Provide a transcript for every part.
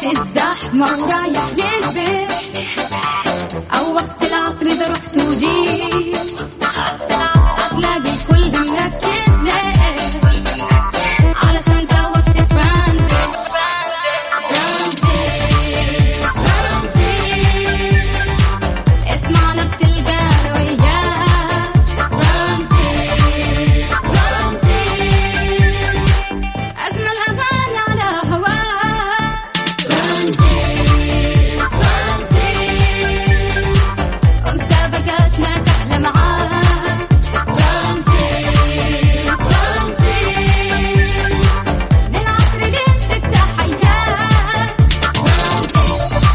في الزحمة ورايح للبيت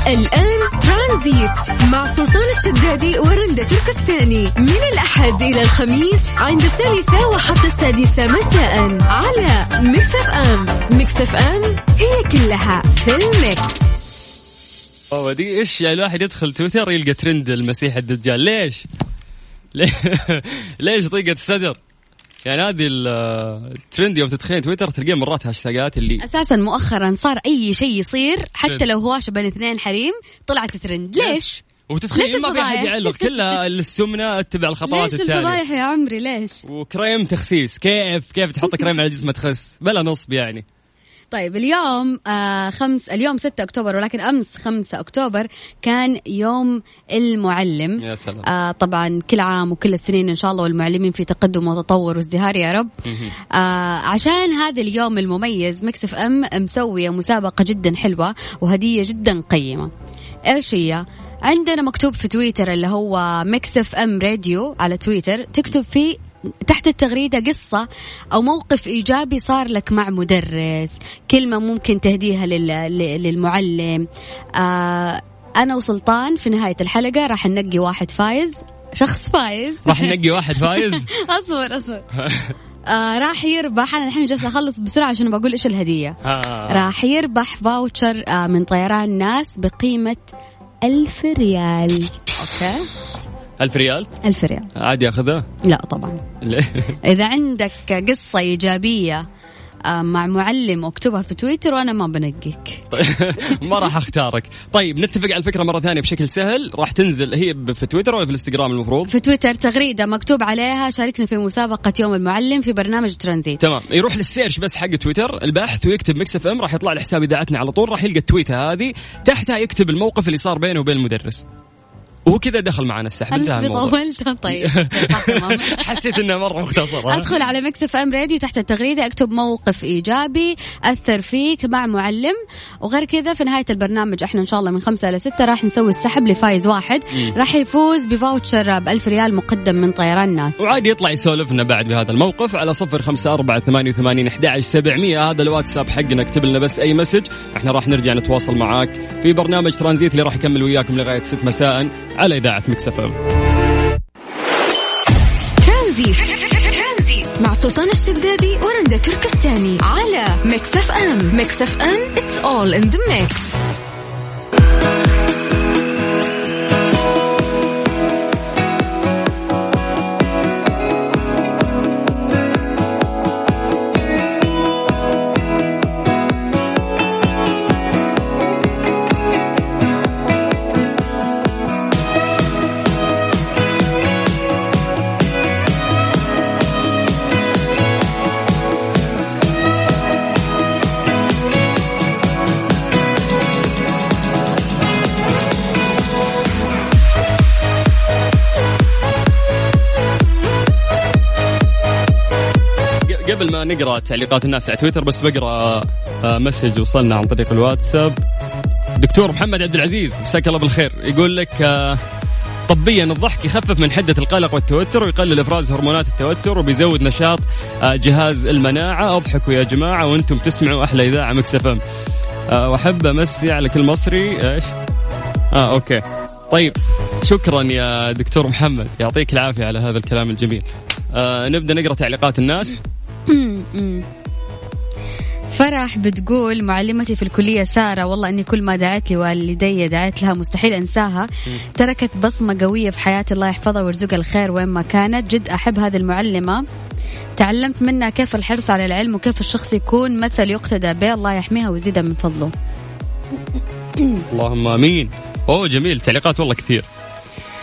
الآن ترانزيت مع سلطان الشدادي ورندا تركستاني من الأحد إلى الخميس عند الثالثة وحتى السادسة مساء على Mix FM Mix FM هي كلها في ال mix هو دي إيش يعني الواحد يدخل تويتر يلقى ترند المسيح الدجال ليش؟ ليش ضيقة الصدر؟ يعني هذه الترند يوم تدخلين تويتر تلقين مرات هاشتاجات اللي أساسا مؤخرا صار أي شيء يصير حتى. لو هواشه بين اثنين حريم طلعت ترند ليش؟ وتدخلين ليش ما في أحد؟ يعلق كلها السمنه اتبع الخطوات ليش الفضايح يا عمري ليش؟ وكريم تخسيس كيف كيف تحط كريم على جسمه تخس بلا نصب يعني طيب اليوم آه خمس اليوم 6 أكتوبر ولكن أمس 5 أكتوبر كان يوم المعلم. يا سلام. آه طبعا كل عام وكل السنين إن شاء الله والمعلمين في تقدم وتطور وازدهار يا رب. آه عشان هذا اليوم المميز Mix FM مسويه مسابقة جدا حلوة وهدية جدا قيمة. إيش هي؟ عندنا مكتوب في تويتر اللي هو Mix FM Radio على تويتر تكتب فيه تحت التغريدة قصة أو موقف إيجابي صار لك مع مدرس. كلمة ممكن تهديها لل- لل- للمعلم. آه أنا وسلطان في نهاية الحلقة راح ننقي واحد فايز. شخص فايز. راح ننقي واحد فايز؟ أصبر أصبر. آه راح يربح. أنا الحين جالسة أخلص بسرعة عشان بقول إيش الهدية. آه. راح يربح voucher آه من طيران ناس بقيمة ألف ريال. okay؟ ألف ريال؟ ألف ريال. عادي أخذها؟ لا طبعا. ليه؟ إذا عندك قصة إيجابية آه مع معلم أكتبها في تويتر وأنا ما بنقيك. ما راح أختارك. طيب نتفق على الفكرة مرة ثانية بشكل سهل. راح تنزل هي في تويتر ولا في الإنستغرام المفروض؟ في تويتر تغريدة مكتوب عليها شاركنا في مسابقة يوم المعلم في برنامج ترانزيت. تمام. يروح لل search بس حق تويتر البحث ويكتب Mix FM راح يطلع له حساب إذاعتنا على طول. راح يلقى التويتة هذه. تحتها يكتب الموقف اللي صار بينه وبين المدرس. وهو كذا دخل معنا السحب انتهى الموضوع. طولت؟ طيب. تمام. حسيت انها مرة مختصره أدخل على Mix FM Radio تحت التغريدة أكتب موقف إيجابي أثر فيك مع معلم. وغير كذا في نهاية البرنامج إحنا إن شاء الله من خمسة إلى ستة راح نسوي السحب لفايز واحد. راح يفوز ب voucher ب 1000 ريال مقدم من طيران ناس وعادي يطلع يسولف لنا بعد بهذا الموقف على صفر خمسة أربعة ثمانية وثمانين أحد سبعمية. هذا الواتساب حقنا اكتب لنا بس أي message. إحنا راح نرجع نتواصل معاك في برنامج ترانزيت اللي راح يكمل وياكم لغاية ست مساء. على إذاعة Mix FM. ترانزيت. مع سلطان الشدادي ورندا تركستاني على Mix FM. Mix FM it's all in the mix. قبل ما نقرأ تعليقات الناس على تويتر بس بقرأ آه، message وصلنا عن طريق الواتساب. دكتور محمد عبد العزيز مساك الله بالخير. يقول لك آه، طبيا الضحك يخفف من حدة القلق والتوتر ويقلل إفراز هرمونات التوتر وبيزود نشاط آه، جهاز المناعة. أضحكوا يا جماعة وأنتم تسمعوا أحلى إذاعة Mix FM. آه، وأحب امسي على كل مصري إيش؟ آه okay. طيب شكرا يا دكتور محمد. يعطيك العافية على هذا الكلام الجميل. آه نبدأ نقرأ تعليقات الناس. فرح بتقول معلمتي في الكلية سارة والله أني كل ما دعت لي والدي دعيت لها مستحيل أنساها. تركت بصمة قوية في حياتي الله يحفظها ويرزقها الخير وين ما كانت. جد أحب هذه المعلمة. تعلمت منها كيف الحرص على العلم وكيف الشخص يكون مثل يقتدى به الله يحميها ويزيدها من فضله. اللهم آمين. أوه جميل. تعليقات والله كثير.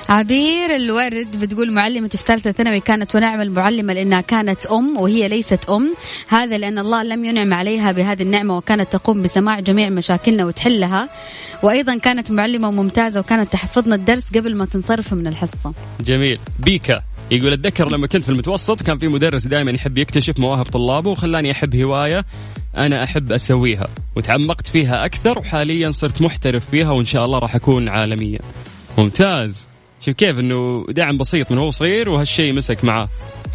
عبير الورد بتقول معلمتي في ثالثة ثانوي كانت ونعم المعلمة لأنها كانت أم وهي ليست أم. هذا لأن الله لم ينعم عليها بهذه النعمة وكانت تقوم بسماع جميع مشاكلنا وتحلها. وأيضا كانت معلمة ممتازة وكانت تحفظنا الدرس قبل ما تنصرف من الحصة. جميل. بيكا يقول أتذكر لما كنت في المتوسط كان في مدرس دائما يحب يكتشف مواهب طلابه وخلاني أحب هواية أنا أحب أسويها وتعمقت فيها أكثر وحاليا صرت محترف فيها وإن شاء الله راح أكون عالميا. ممتاز. شوف كيف إنه دعم بسيط من هو صغير وهالشيء مسك معاه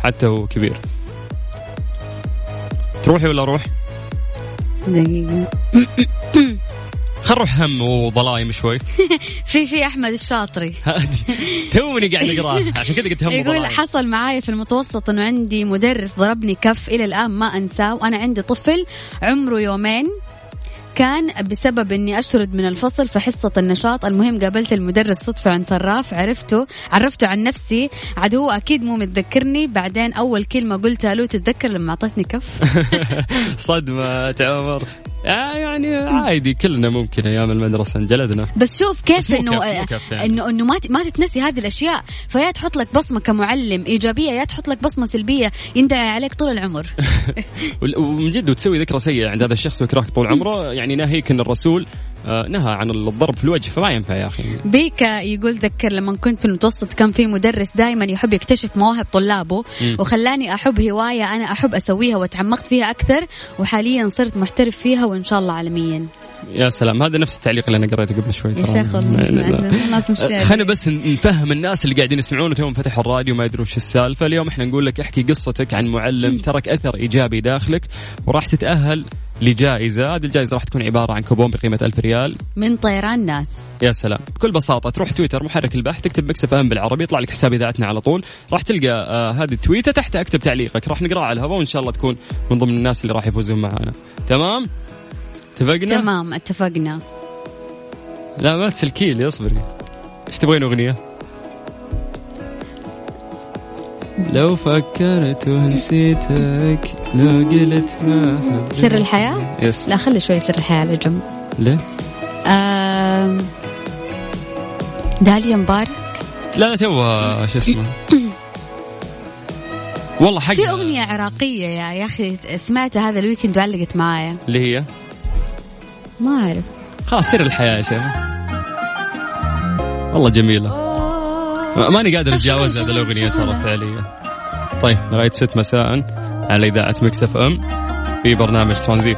حتى هو كبير. تروحي ولا أروح؟ دقيقة. خل نروح هم وظلايم شوي. في في أحمد الشاطري. توني قاعد اقراه عشان كذا قلت هم يقول حصل معاي في المتوسط إنه عندي مدرس ضربني كف إلى الآن ما أنساه. وأنا عندي طفل عمره يومين. كان بسبب إني أشرد من الفصل في حصة النشاط. المهم قابلت المدرس صدفة عند صراف عرفته عرفته عن نفسي. عاد هو أكيد مو متذكرني. بعدين أول كلمة قلتها له تتذكر لما اعطتني كف؟ صدمة عمر آه يعني عادي كلنا ممكن أيام المدرسة انجلدنا. بس شوف كيف إنه كف يعني. إنه إنه ما ما تتنسي هذه الأشياء. فيا تحط لك بصمة كمعلم إيجابية يا تحط لك بصمة سلبية يندعي عليك طول العمر. ومن جد وتسوي ذكرى سيئة عند هذا الشخص ويكرهك طول عمره. يعني ناهيك إن الرسول آه، نهى عن الضرب في الوجه. فما ينفع يا أخي. بيكا يقول ذكر لما كنت في المتوسط كان في مدرس دائما يحب يكتشف مواهب طلابه مم. وخلاني أحب هواية أنا أحب أسويها وتعمقت فيها أكثر وحاليا صرت محترف فيها وإن شاء الله عالميا. يا سلام هذا نفس التعليق اللي أنا قريته قبل شوي يا ترى. شيخ والله خلاص مش خلينا بس نفهم الناس اللي قاعدين يسمعون وتوهم فتحوا الراديو ما يدرون السالفة. اليوم إحنا نقول لك احكي قصتك عن معلم ترك أثر إيجابي داخلك وراح تتأهل لجائزة. هذه الجائزة راح تكون عبارة عن كوبون بقيمة ألف ريال. من طيران ناس. يا سلام. بكل بساطة تروح تويتر محرك البحث تكتب Mix FM بالعربي يطلع لك حساب إذاعتنا على طول. راح تلقى آه هذه التويتة تحتها أكتب تعليقك. راح نقراه على الهواء وإن شاء الله تكون من ضمن الناس اللي راح يفوزون معنا تمام؟ اتفقنا؟ تمام اتفقنا. لا ما تسلكي لي اصبري. إيش تبغين أغنية؟ لو فكرت ونسيتك لو قلت ما حبيت. سر الحياة؟ yes لا خلي شوي سر الحياة على جنب. ليه؟ آم، داليا مبارك. لا لا توها شو اسمه؟ والله حق. في أغنية عراقية يا يا أخي سمعتها هذا ال weekend وعلقت معايا. اللي هي؟ ما أعرف. خلاص سر الحياة يا شيخ. والله جميلة. ماني قادر أتجاوز هذه الأغنية ترى فعليا. طيب لغاية ست مساء على إذاعة Mix FM في برنامج ترانزيت.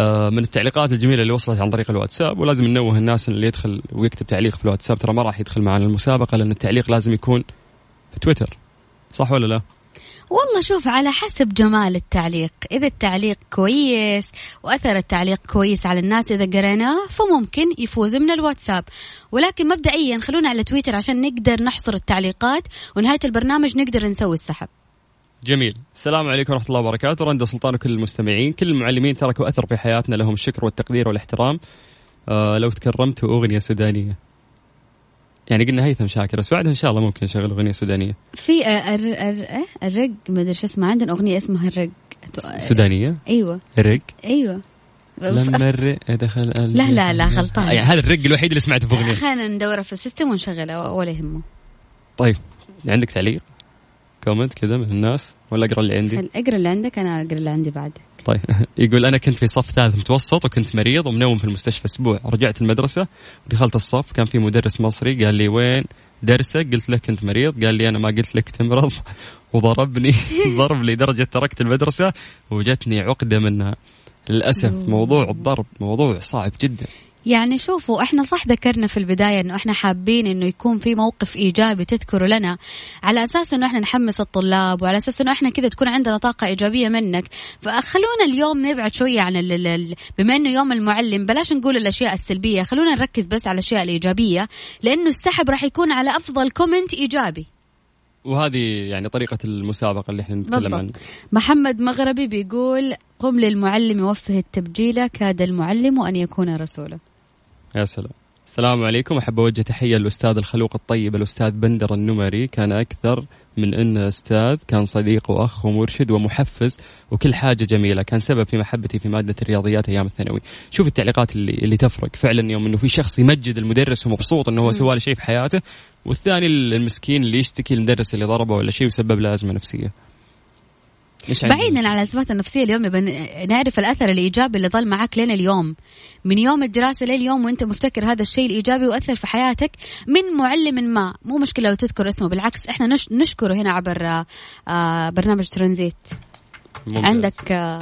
آه، من التعليقات الجميلة اللي وصلت عن طريق الواتساب ولازم ننوه الناس اللي يدخل ويكتب تعليق في الواتساب ترى ما راح يدخل معنا المسابقة لأن التعليق لازم يكون في تويتر. صح ولا لا؟ والله شوف على حسب جمال التعليق. إذا التعليق كويس وأثر التعليق كويس على الناس إذا قريناه فممكن يفوز من الواتساب. ولكن مبدئيا خلونا على تويتر عشان نقدر نحصر التعليقات ونهاية البرنامج نقدر نسوي السحب. جميل. السلام عليكم ورحمة الله وبركاته. رندا سلطان وكل المستمعين. كل المعلمين تركوا أثر في حياتنا لهم الشكر والتقدير والاحترام. آه لو تكرمت أغنية سودانية. يعني قلنا هيثم شاكر بس بعدها إن شاء الله ممكن نشغل أغنية سودانية. في الر... الر... الرق ما أدري شو اسمه عندنا أغنية اسمها الرق سودانية؟ أيوه. رق؟ أيوه. لما الرق دخل لا لا لا غلطان. يعني هذا الرق الوحيد اللي سمعته في أغنية. خلينا ندوره في ال system ونشغله ولا يهمه. طيب عندك تعليق؟ comment كذا من الناس ولا أقرأ اللي عندي؟ أقرأ اللي عندك أنا أقرأ اللي عندي بعدك طيب. يقول أنا كنت في صف ثالث متوسط وكنت مريض ومنوم في المستشفى أسبوع. رجعت المدرسة ودخلت الصف. كان في مدرس مصري قال لي وين درسك؟ قلت له كنت مريض. قال لي أنا ما قلت لك تمرض. وضربني. ضرب لي درجة تركت المدرسة وجتني عقدة منها. للأسف موضوع الضرب موضوع صعب جدا. يعني شوفوا إحنا صح ذكرنا في البداية إنه إحنا حابين إنه يكون في موقف إيجابي تذكره لنا على أساس إنه إحنا نحمس الطلاب وعلى أساس إنه إحنا كذا تكون عندنا طاقة إيجابية منك. فخلونا اليوم نبعد شوية عن ال ال ال بما إنه يوم المعلم بلاش نقول الأشياء السلبية خلونا نركز بس على الأشياء الإيجابية لأنه السحب راح يكون على أفضل كومنت إيجابي. وهذه يعني طريقة المسابقة اللي إحنا نتكلم عنها. محمد مغربي بيقول قم للمعلم وفه التبجيله كاد المعلم أن يكون رسولا. يا سلام. السلام عليكم. أحب أوجه تحية للأستاذ الخلوق الطيب الأستاذ بندر النمري. كان أكثر من انه أستاذ كان صديق وأخ ومرشد ومحفز وكل حاجة جميلة. كان سبب في محبتي في مادة الرياضيات أيام الثانوي. شوف التعليقات اللي اللي تفرق. فعلا يوم إنه في شخص يمجد المدرس ومبسوط إنه هو سوى له شيء في حياته والثاني المسكين اللي يشتكي المدرس اللي ضربه ولا شيء وسبب له أزمة نفسية؟ بعيدا عن الاسباب النفسية اليوم نعرف الأثر الإيجابي اللي ظل معك لين اليوم. من يوم الدراسة لليوم وانت مفتكر هذا الشيء الإيجابي وأثر في حياتك من معلم ما. مو مشكلة لو تذكر اسمه بالعكس إحنا نش نشكره هنا عبر آه برنامج ترانزيت. ممتاز. عندك آه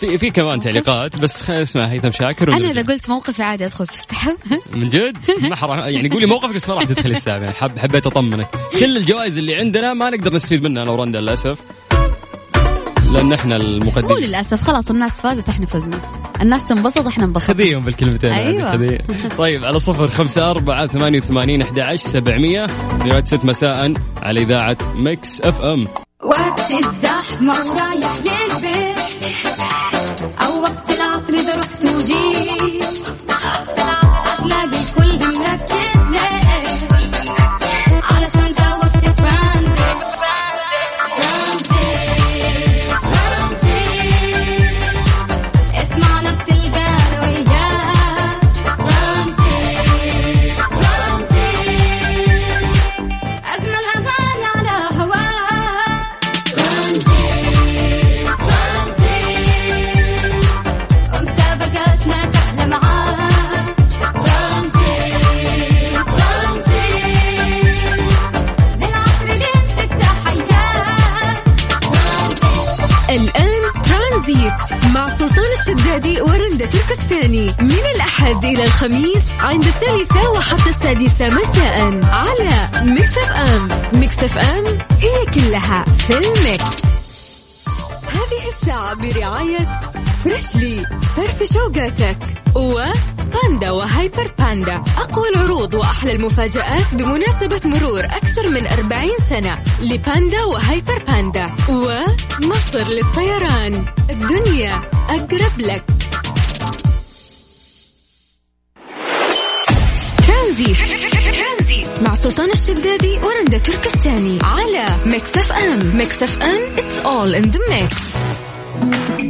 في في كمان تعليقات بس خلينا نسمع هيثم شاكر أنا. إذا قلت موقفي عادي أدخل في السحب. من جد؟ ما حرام يعني قولي موقفك بس ما راح تدخل السحب يعني حب حبيت أطمنك. كل الجوائز اللي عندنا ما نقدر نستفيد منها أنا ورندا للأسف. لأن إحنا مو المقدمين للأسف خلاص الناس فازت إحنا فزنا. الناس تنبسط إحنا انبسطنا. خذيهم بالكلمتين هذه، أيوة. خذيه. طيب على صفر خمسة أربعة ثمانية وثمانين أحد عشر سبعمية. في ست مساء على إذاعة Mix FM. وقت الزحمة ورايح للبيت. أو وقت العصر إذا رحت وجيت إلى الخميس عند الثالثة وحتى السادسة مساء على Mix FM Mix FM هي كلها في ال mix. هذه الساعة برعاية Freshly فرفش أوقاتك وباندا و Hyper Panda. أقوى العروض وأحلى المفاجآت بمناسبة مرور أكثر من 40 سنة لباندا و Hyper Panda. ومصر للطيران. الدنيا أقرب لك. ترانزيت. مع سلطان الشدادي ورندا تركستاني. على ميكس اف ام. ميكس اف ام it's all in the mix.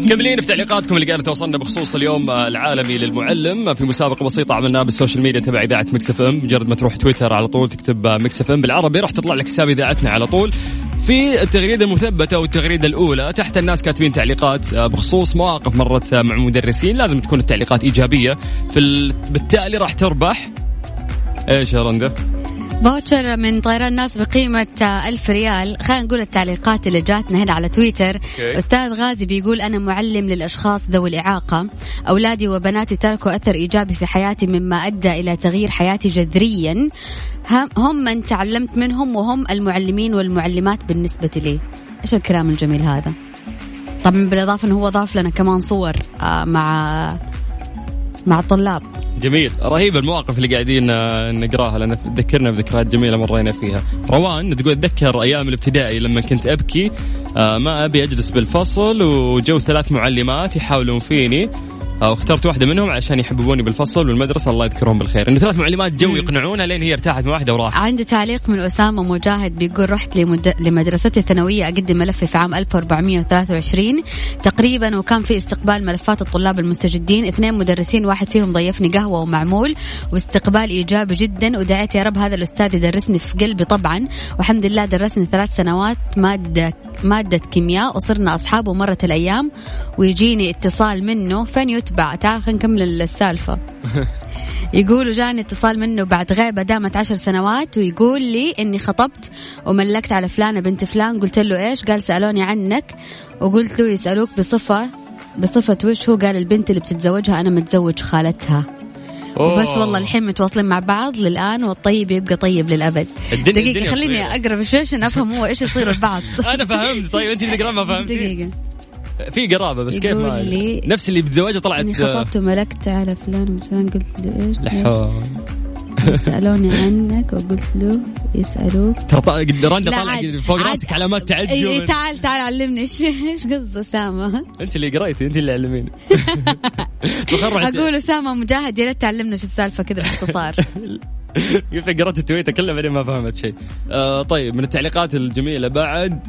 كملين في تعليقاتكم اللي قاعدة توصلنا بخصوص اليوم العالمي للمعلم. في مسابقة بسيطة عملناها بال social media تبع إذاعة ميكس اف ام. مجرد ما تروح تويتر على طول تكتب ميكس اف ام بالعربي راح تطلع لك حساب إذاعتنا على طول. في التغريدة المثبتة والتغريدة الأولى تحت الناس كاتبين تعليقات بخصوص مواقف مرت مع مدرسين. لازم تكون التعليقات إيجابية. في ال... بالتالي راح تربح إيش يا رندا؟ voucher من طيران ناس بقيمة ألف ريال. خلينا نقول التعليقات اللي جاتنا هنا على تويتر. أوكي. أستاذ غازي بيقول أنا معلم للأشخاص ذوي الإعاقة. أولادي وبناتي تركوا أثر إيجابي في حياتي مما أدى إلى تغيير حياتي جذريا. هم- هم من تعلمت منهم وهم المعلمين والمعلمات بالنسبة لي. إيش الكلام الجميل هذا؟ طبعا بالإضافة أنه هو ضاف لنا كمان صور آه، مع مع الطلاب جميل. رهيب المواقف اللي قاعدين آه، نقراها لأن تذكرنا بذكريات جميلة مرينا فيها. روان تقول أتذكر أيام الابتدائي لما كنت أبكي آه، ما أبي أجلس بالفصل وجو ثلاث معلمات يحاولون فيني. واخترت واحدة منهم عشان يحببوني بالفصل والمدرسة الله يذكرهم بالخير. إنه ثلاث معلمات جو يقنعونها لين هي ارتاحت من واحدة وراحت. عندي تعليق من أسامة مجاهد بيقول رحت لمد... لمدرستي الثانوية أقدم ملفي في عام 1423 تقريبا وكان في استقبال ملفات الطلاب المستجدين. اثنين مدرسين واحد فيهم ضيفني قهوة ومعمول واستقبال إيجابي جدا. ودعيت يا رب هذا الأستاذ يدرسني في قلبي طبعا. والحمد لله درسني ثلاث سنوات مادة مادة كيمياء وصرنا أصحاب ومرت الأيام. ويجيني اتصال منه فين يتبع؟ تعال خلينا نكمل السالفة. يقول جاني اتصال منه بعد غيبة دامت عشر سنوات ويقول لي إني خطبت وملكت على فلانة بنت فلان قلت له إيش؟ قال سألوني عنك وقلت له يسألوك بصفة بصفة وش هو؟ قال البنت اللي بتتزوجها أنا متزوج خالتها. أوه. بس والله الحين متواصلين مع بعض للآن والطيب يبقى طيب للأبد. الدنيا- دقيقة الدنيا خليني. أقرب شوي عشان أفهم هو إيش يصير البعض. أنا فهمت طيب أنت اللي ما فهمتي دقيقة. في قرابة بس كيف ما لي- نفس اللي بتزوجها طلعت إني خطبت وملكت على فلان وفلان قلت له إيش؟ لحو سألوني عنك وقلت له يسألوك. ترى رندا عاد- فوق راسك علامات تعجب. إيه تعال تعال علمني. إيش إيش قصد أسامة؟ أنت اللي قريتي أنت اللي علميني. أقول أسامة مجاهد يا ريت تعلمنا شو السالفة كذا باختصار. قلت قرأت التويتر كله بعدين ما فهمت شيء. آه طيب من التعليقات الجميلة بعد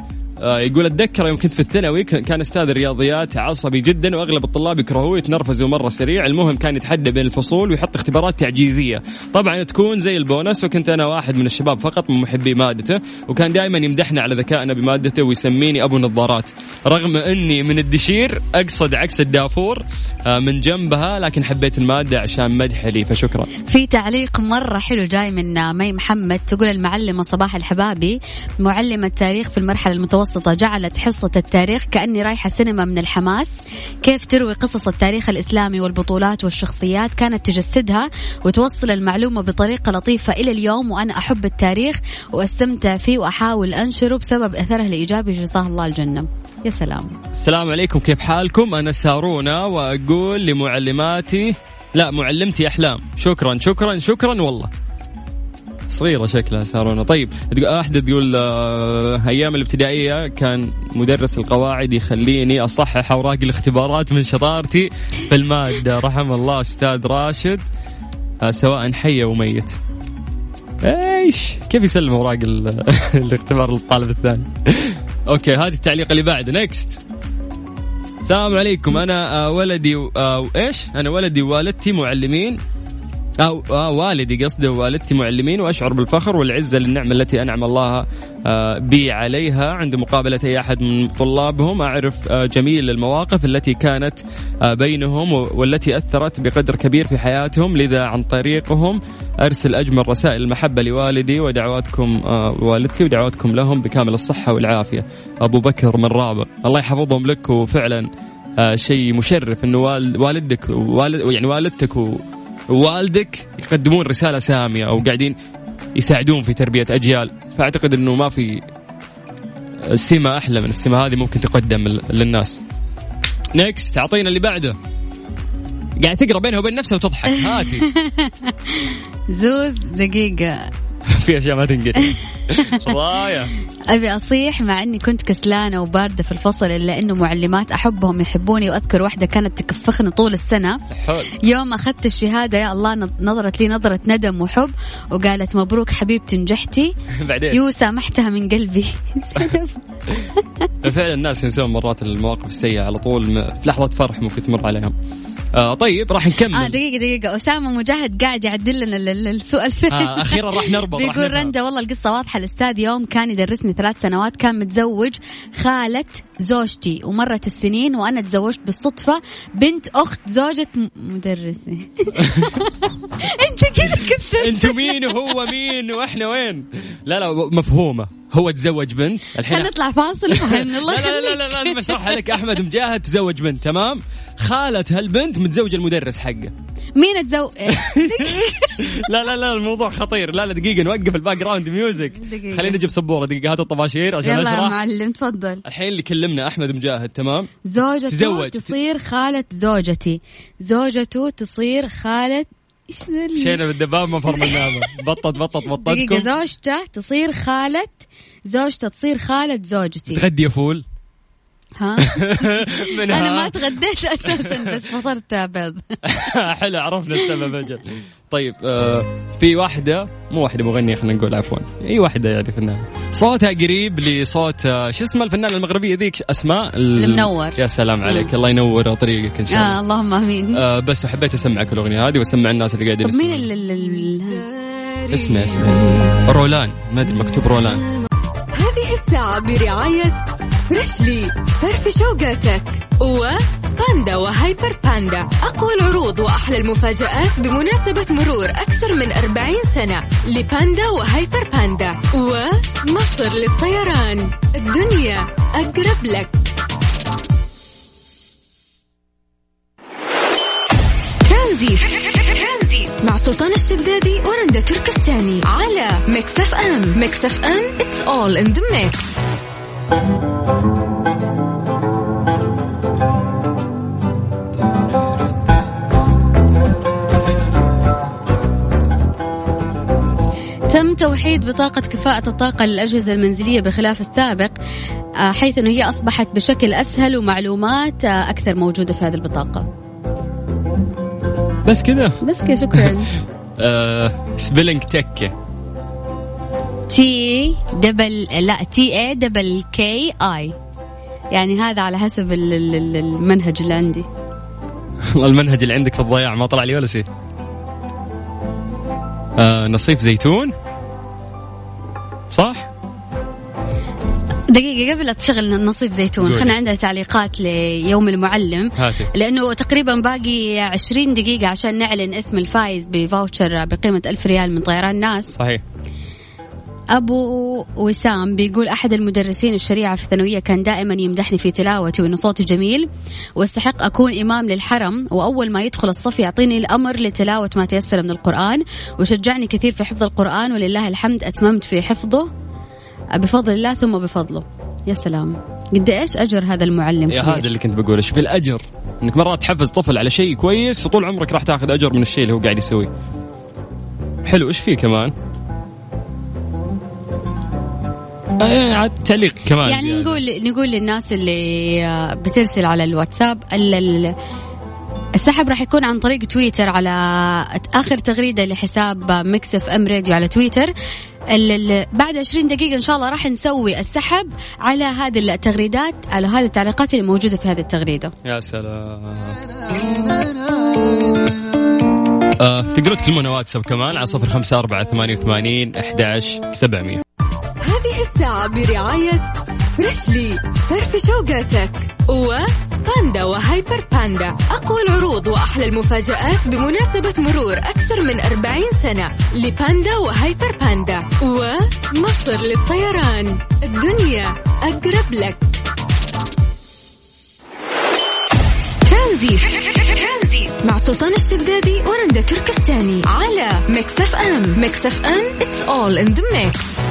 يقول أتذكر يوم كنت في الثانوي كان أستاذ الرياضيات عصبي جدا وأغلب الطلاب يكرهوه يتنرفزوا مرة سريع. المهم كان يتحدى بين الفصول ويحط اختبارات تعجيزية. طبعا تكون زي البونس وكنت أنا واحد من الشباب فقط من محبي مادته وكان دائما يمدحنا على ذكائنا بمادته ويسميني أبو نظارات. رغم أني من الدشير أقصد عكس الدافور آه من جنبها لكن حبيت المادة عشان مدح لي فشكرا. في تعليق مرة حلو جاي من مي محمد تقول المعلمة صباح الحبابي معلمة تاريخ في المرحلة المتوسطة جعلت حصة التاريخ كأني رايحة سينما من الحماس. كيف تروي قصص التاريخ الإسلامي والبطولات والشخصيات؟ كانت تجسدها وتوصل المعلومة بطريقة لطيفة إلى اليوم وأنا أحب التاريخ وأستمتع فيه وأحاول أنشره بسبب أثره الإيجابي. جزاه الله الجنة. يا سلام. السلام عليكم. كيف حالكم؟ أنا سارونا وأقول لمعلماتي لا معلمتي أحلام. شكرا شكرا شكرا والله. صغيرة شكلها سارونا. طيب أحدى تقول آه، أيام الابتدائية كان مدرس القواعد يخليني أصحح أوراق الاختبارات من شطارتي في المادة. رحم الله أستاذ راشد. آه، سواء حي أو ميت. إيش؟ كيف يسلم أوراق ال- الاختبار للطالب الثاني؟ أوكي هذه التعليق اللي بعده next السلام عليكم. أنا آه، ولدي و- إيش؟ أنا ولدي ووالدتي معلمين. أو آه والدي قصده ووالدتي معلمين وأشعر بالفخر والعزة للنعمة التي أنعم الله آه بي عليها. عند مقابلة أي أحد من طلابهم أعرف آه جميل المواقف التي كانت آه بينهم والتي أثرت بقدر كبير في حياتهم. لذا عن طريقهم أرسل أجمل رسائل المحبة لوالدي ودعواتكم آه والدتي ودعواتكم لهم بكامل الصحة والعافية. أبو بكر من رابغ الله يحفظهم لك وفعلا آه شيء مشرف إنه وال- والدك والد يعني والدتك و ووالدك يقدمون رسالة سامية أو قاعدين يساعدون في تربية أجيال. فأعتقد أنه ما في السمة أحلى من السمة هذه ممكن تقدم للناس. نيكست أعطينا اللي بعده. قاعد تقرأ بينها وبين نفسها وتضحك. هاتي. زوز دقيقة. في أشياء ما تنقرا رايه أبي أصيح مع أني كنت كسلانة وباردة في الفصل إلا أنه معلمات أحبهم يحبوني وأذكر واحدة كانت تكفخني طول السنة. حول يوم أخذت الشهادة يا الله نظ- نظرت لي نظرة ندم وحب وقالت مبروك حبيبتي نجحتي بعدين؟ يو سامحتها من قلبي. فعلا الناس ينسون مرات المواقف السيئة على طول في لحظة فرح ممكن تمر عليهم. آه طيب راح نكمل. آه دقيقة دقيقة. أسامة مجاهد قاعد يعدل لنا ال- ال- السؤال. فين آه أخيرا راح نربط بيقول. رندا والله القصة واضحة. الأستاذ يوم كان يدرسني ثلاث سنوات كان متزوج خالة زوجتي. ومرت السنين وأنا تزوجت بالصدفة. بنت أخت زوجة مدرسي أنت كذا كنت أنتوا مين وهو مين وإحنا وين؟ لا لا مفهومة. هو تزوج بنت. الحين حنطلع فاصل لا الله لا لا لا, لا, لا بشرحها لك أحمد مجاهد تزوج بنت تمام؟ خالة هالبنت متزوجة المدرس حقه. مين تزوج لا لا لا الموضوع خطير. لا لا دقيقة نوقف ال background music. خلينا نجيب سبورة دقيقة هاتوا الطباشير عشان يلا يا أشرح. معلم تفضل. الحين اللي كلمنا أحمد مجاهد تمام؟ زوجته تزوج. تصير خالة زوجتي. زوجته تصير خالة إيش شينا بالدباب ما فرمناها بطط دقيقة بطتكم. زوجته تصير خالة زوجته تصير خالة زوجتي. تغدي يا فول. ها؟ منها أنا ما تغديت أساسا بس فطرت بيض. حلو عرفنا السبب أجل. طيب آه في واحدة مو واحدة مغنية خلينا نقول عفوا. أي واحدة يعني فنانة صوتها قريب لصوت آه، شو اسمها الفنانة المغربية ذيك؟ أسماء ال- المنور. يا سلام عليك. الله ينور طريقك إن شاء الله. آه اللهم آمين. آه بس وحبيت اسمعك الاغنية هذه وأسمع الناس اللي قاعدين مين يسمعون. ال ال- ال- اسمه اسمه اسمه رولان ما أدري مكتوب رولان. هذه الساعة برعاية فريشلي فرفش اوقاتك وباندا وهايبر باندا. أقوى العروض وأحلى المفاجآت بمناسبة مرور أكثر من 40 سنة لباندا وهايبر باندا. ومصر للطيران. الدنيا أقرب لك. ترانزيت. مع سلطان الشدادي ورندا تركستاني. على ميكس أف أم. ميكس أف أم it's all in the mix. تم توحيد بطاقة كفاءة الطاقة للأجهزة المنزلية بخلاف السابق آه، حيث أنه هي أصبحت بشكل أسهل ومعلومات آه، أكثر موجودة في هذه البطاقة. بس كذا بس كذا شكرا. آه spelling تكه T double لا T I double K A يعني هذا على حسب ال- ال- ال- المنهج اللي عندي. والله المنهج اللي عندك في الضياع ما طلع لي ولا شيء. آه نصيف زيتون. صح؟ دقيقة قبل لا تشغل نصيب زيتون. خلينا عندنا تعليقات ليوم المعلم. هاتي. لأنه تقريبا باقي 20 دقيقة عشان نعلن اسم الفايز بفاوتشر بقيمة ألف ريال من طيران ناس. صحيح. أبو وسام بيقول أحد المدرسين الشريعة في الثانوية كان دائما يمدحني في تلاوتي وإنه صوتي جميل واستحق أكون إمام للحرم وأول ما يدخل الصف يعطيني الأمر لتلاوة ما تيسر من القرآن وشجعني كثير في حفظ القرآن ولله الحمد أتممت في حفظه بفضل الله ثم بفضله. يا سلام. قد إيش أجر هذا المعلم؟ يا. هذا اللي كنت بقوله شوف الأجر. إنك مرات تحفز طفل على شيء كويس وطول عمرك راح تاخذ أجر من الشيء اللي هو قاعد يسويه. حلو إيش فيه كمان؟ عاد تعليق كمان يعني زيادة. نقول نقول للناس اللي آه، بترسل على الواتساب ال- ال- السحب راح يكون عن طريق تويتر على آخر تغريدة لحساب ميكس اف ام راديو على تويتر. ال- ال- بعد 20 دقيقة إن شاء الله راح نسوي السحب على هذه التغريدات على هذه التعليقات اللي موجودة في هذه التغريدة. يا سلام. آه تقدروا تكلمونا واتساب كمان على صفر خمسة أربعة ثمانية وثمانين أحداش سبعمية. هذه الساعة برعاية فريشلي فرفش اوقاتك وباندا وهايبر باندا. أقوى العروض وأحلى المفاجآت بمناسبة مرور أكثر من 40 سنة لباندا وهايبر باندا. ومصر للطيران. الدنيا أقرب لك. ترانزيت. مع سلطان الشدادي ورندا تركستاني. على ميكس أف أم. ميكس أف أم it's all in the mix.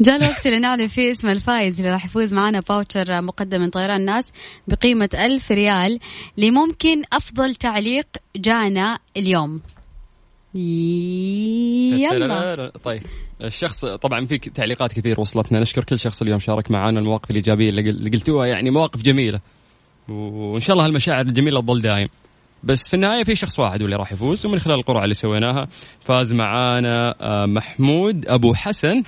جاء الوقت اللي نعلن فيه اسم الفايز اللي راح يفوز معنا ب voucher مقدم من طيران ناس بقيمة ألف ريال لممكن أفضل تعليق جانا اليوم. يلا. طيب الشخص طبعا في تعليقات كثير وصلتنا. نشكر كل شخص اليوم شارك معنا المواقف الإيجابية اللي قل- اللي قلتوها يعني مواقف جميلة. وإن شاء الله هالمشاعر الجميلة تظل دايم. بس في النهاية في شخص واحد هو اللي راح يفوز ومن خلال القرعة اللي سويناها فاز معانا آه، محمود أبو حسن.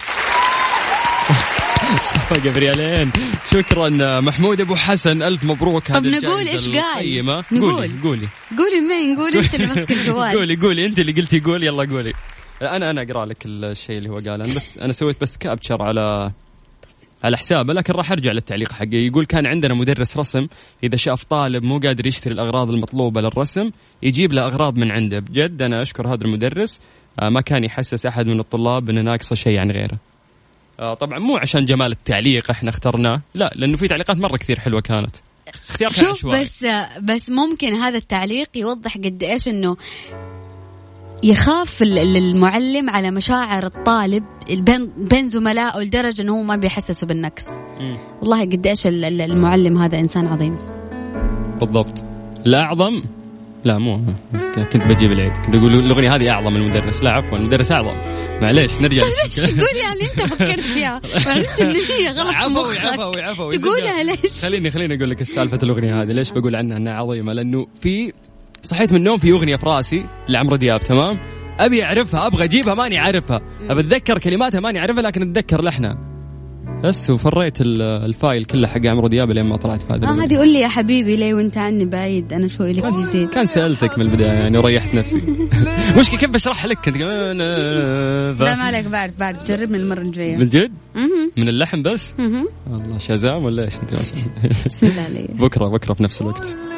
صفقة بريالين شكرا محمود أبو حسن ألف مبروك. طب هذه نقول الجائزة إيش قال؟ نقول. قولي قولي. قولي مين؟ قولي أنت اللي ماسك الجوال. قولي قولي. أنت اللي قلتي قول يلا قولي. أنا أنا أقرأ لك الشيء اللي هو قاله. أنا بس أنا سويت بس كابتشر على على حسابه لكن راح أرجع للتعليق حقه يقول كان عندنا مدرس رسم. إذا شاف طالب مو قادر يشتري الأغراض المطلوبة للرسم يجيب له أغراض من عنده. بجد أنا أشكر هذا المدرس. آه، ما كان يحسس أحد من الطلاب إنه ناقصه شيء عن غيره. طبعا مو عشان جمال التعليق إحنا اخترناه لا لأنه في تعليقات مرة كثير حلوة كانت. اختيار كان شوف عشوائي. بس بس ممكن هذا التعليق يوضح قد إيش إنه يخاف ال- ال- المعلم على مشاعر الطالب بين بين زملائه لدرجة إنه هو ما بيحسسه بالنقص. والله قد إيش ال- ال- المعلم هذا إنسان عظيم. بالضبط. الأعظم لا مو. كنت بجيب العيد. كنت أقول الأغنية هذه أعظم من المدرس. لا عفوا المدرس أعظم. معليش نرجع ليش تقول يعني أنت فكرت فيها؟ وعرفت إن هي غلط في عفوي مخك. عفوي عفوي. تقولها ليش؟ خليني خليني أقول لك سالفة الأغنية هذه. ليش بقول عنها أنها عظيمة؟ لأنه في صحيت من النوم في أغنية في رأسي لعمرو دياب تمام؟ أبي أعرفها أبغى أجيبها ماني عارفها. أبى أتذكر كلماتها ماني عارفها لكن أتذكر لحنها. بس وفريت ال- ال file كله حق عمرو دياب لين ما طلعت في هذا آه. هذه قول لي يا حبيبي ليه وانت عني بعيد؟ أنا شوي لك جديد كان سألتك من البداية يعني وريحت نفسي. مشكلة كيف بشرح لك؟ كنت لا ما عليك بعرف بعرف جربني المرة الجاية. من جد. من اللحن بس. الله شازام ولا إيش؟ أنت بسم الله عليك. بكره بكرة في نفس الوقت.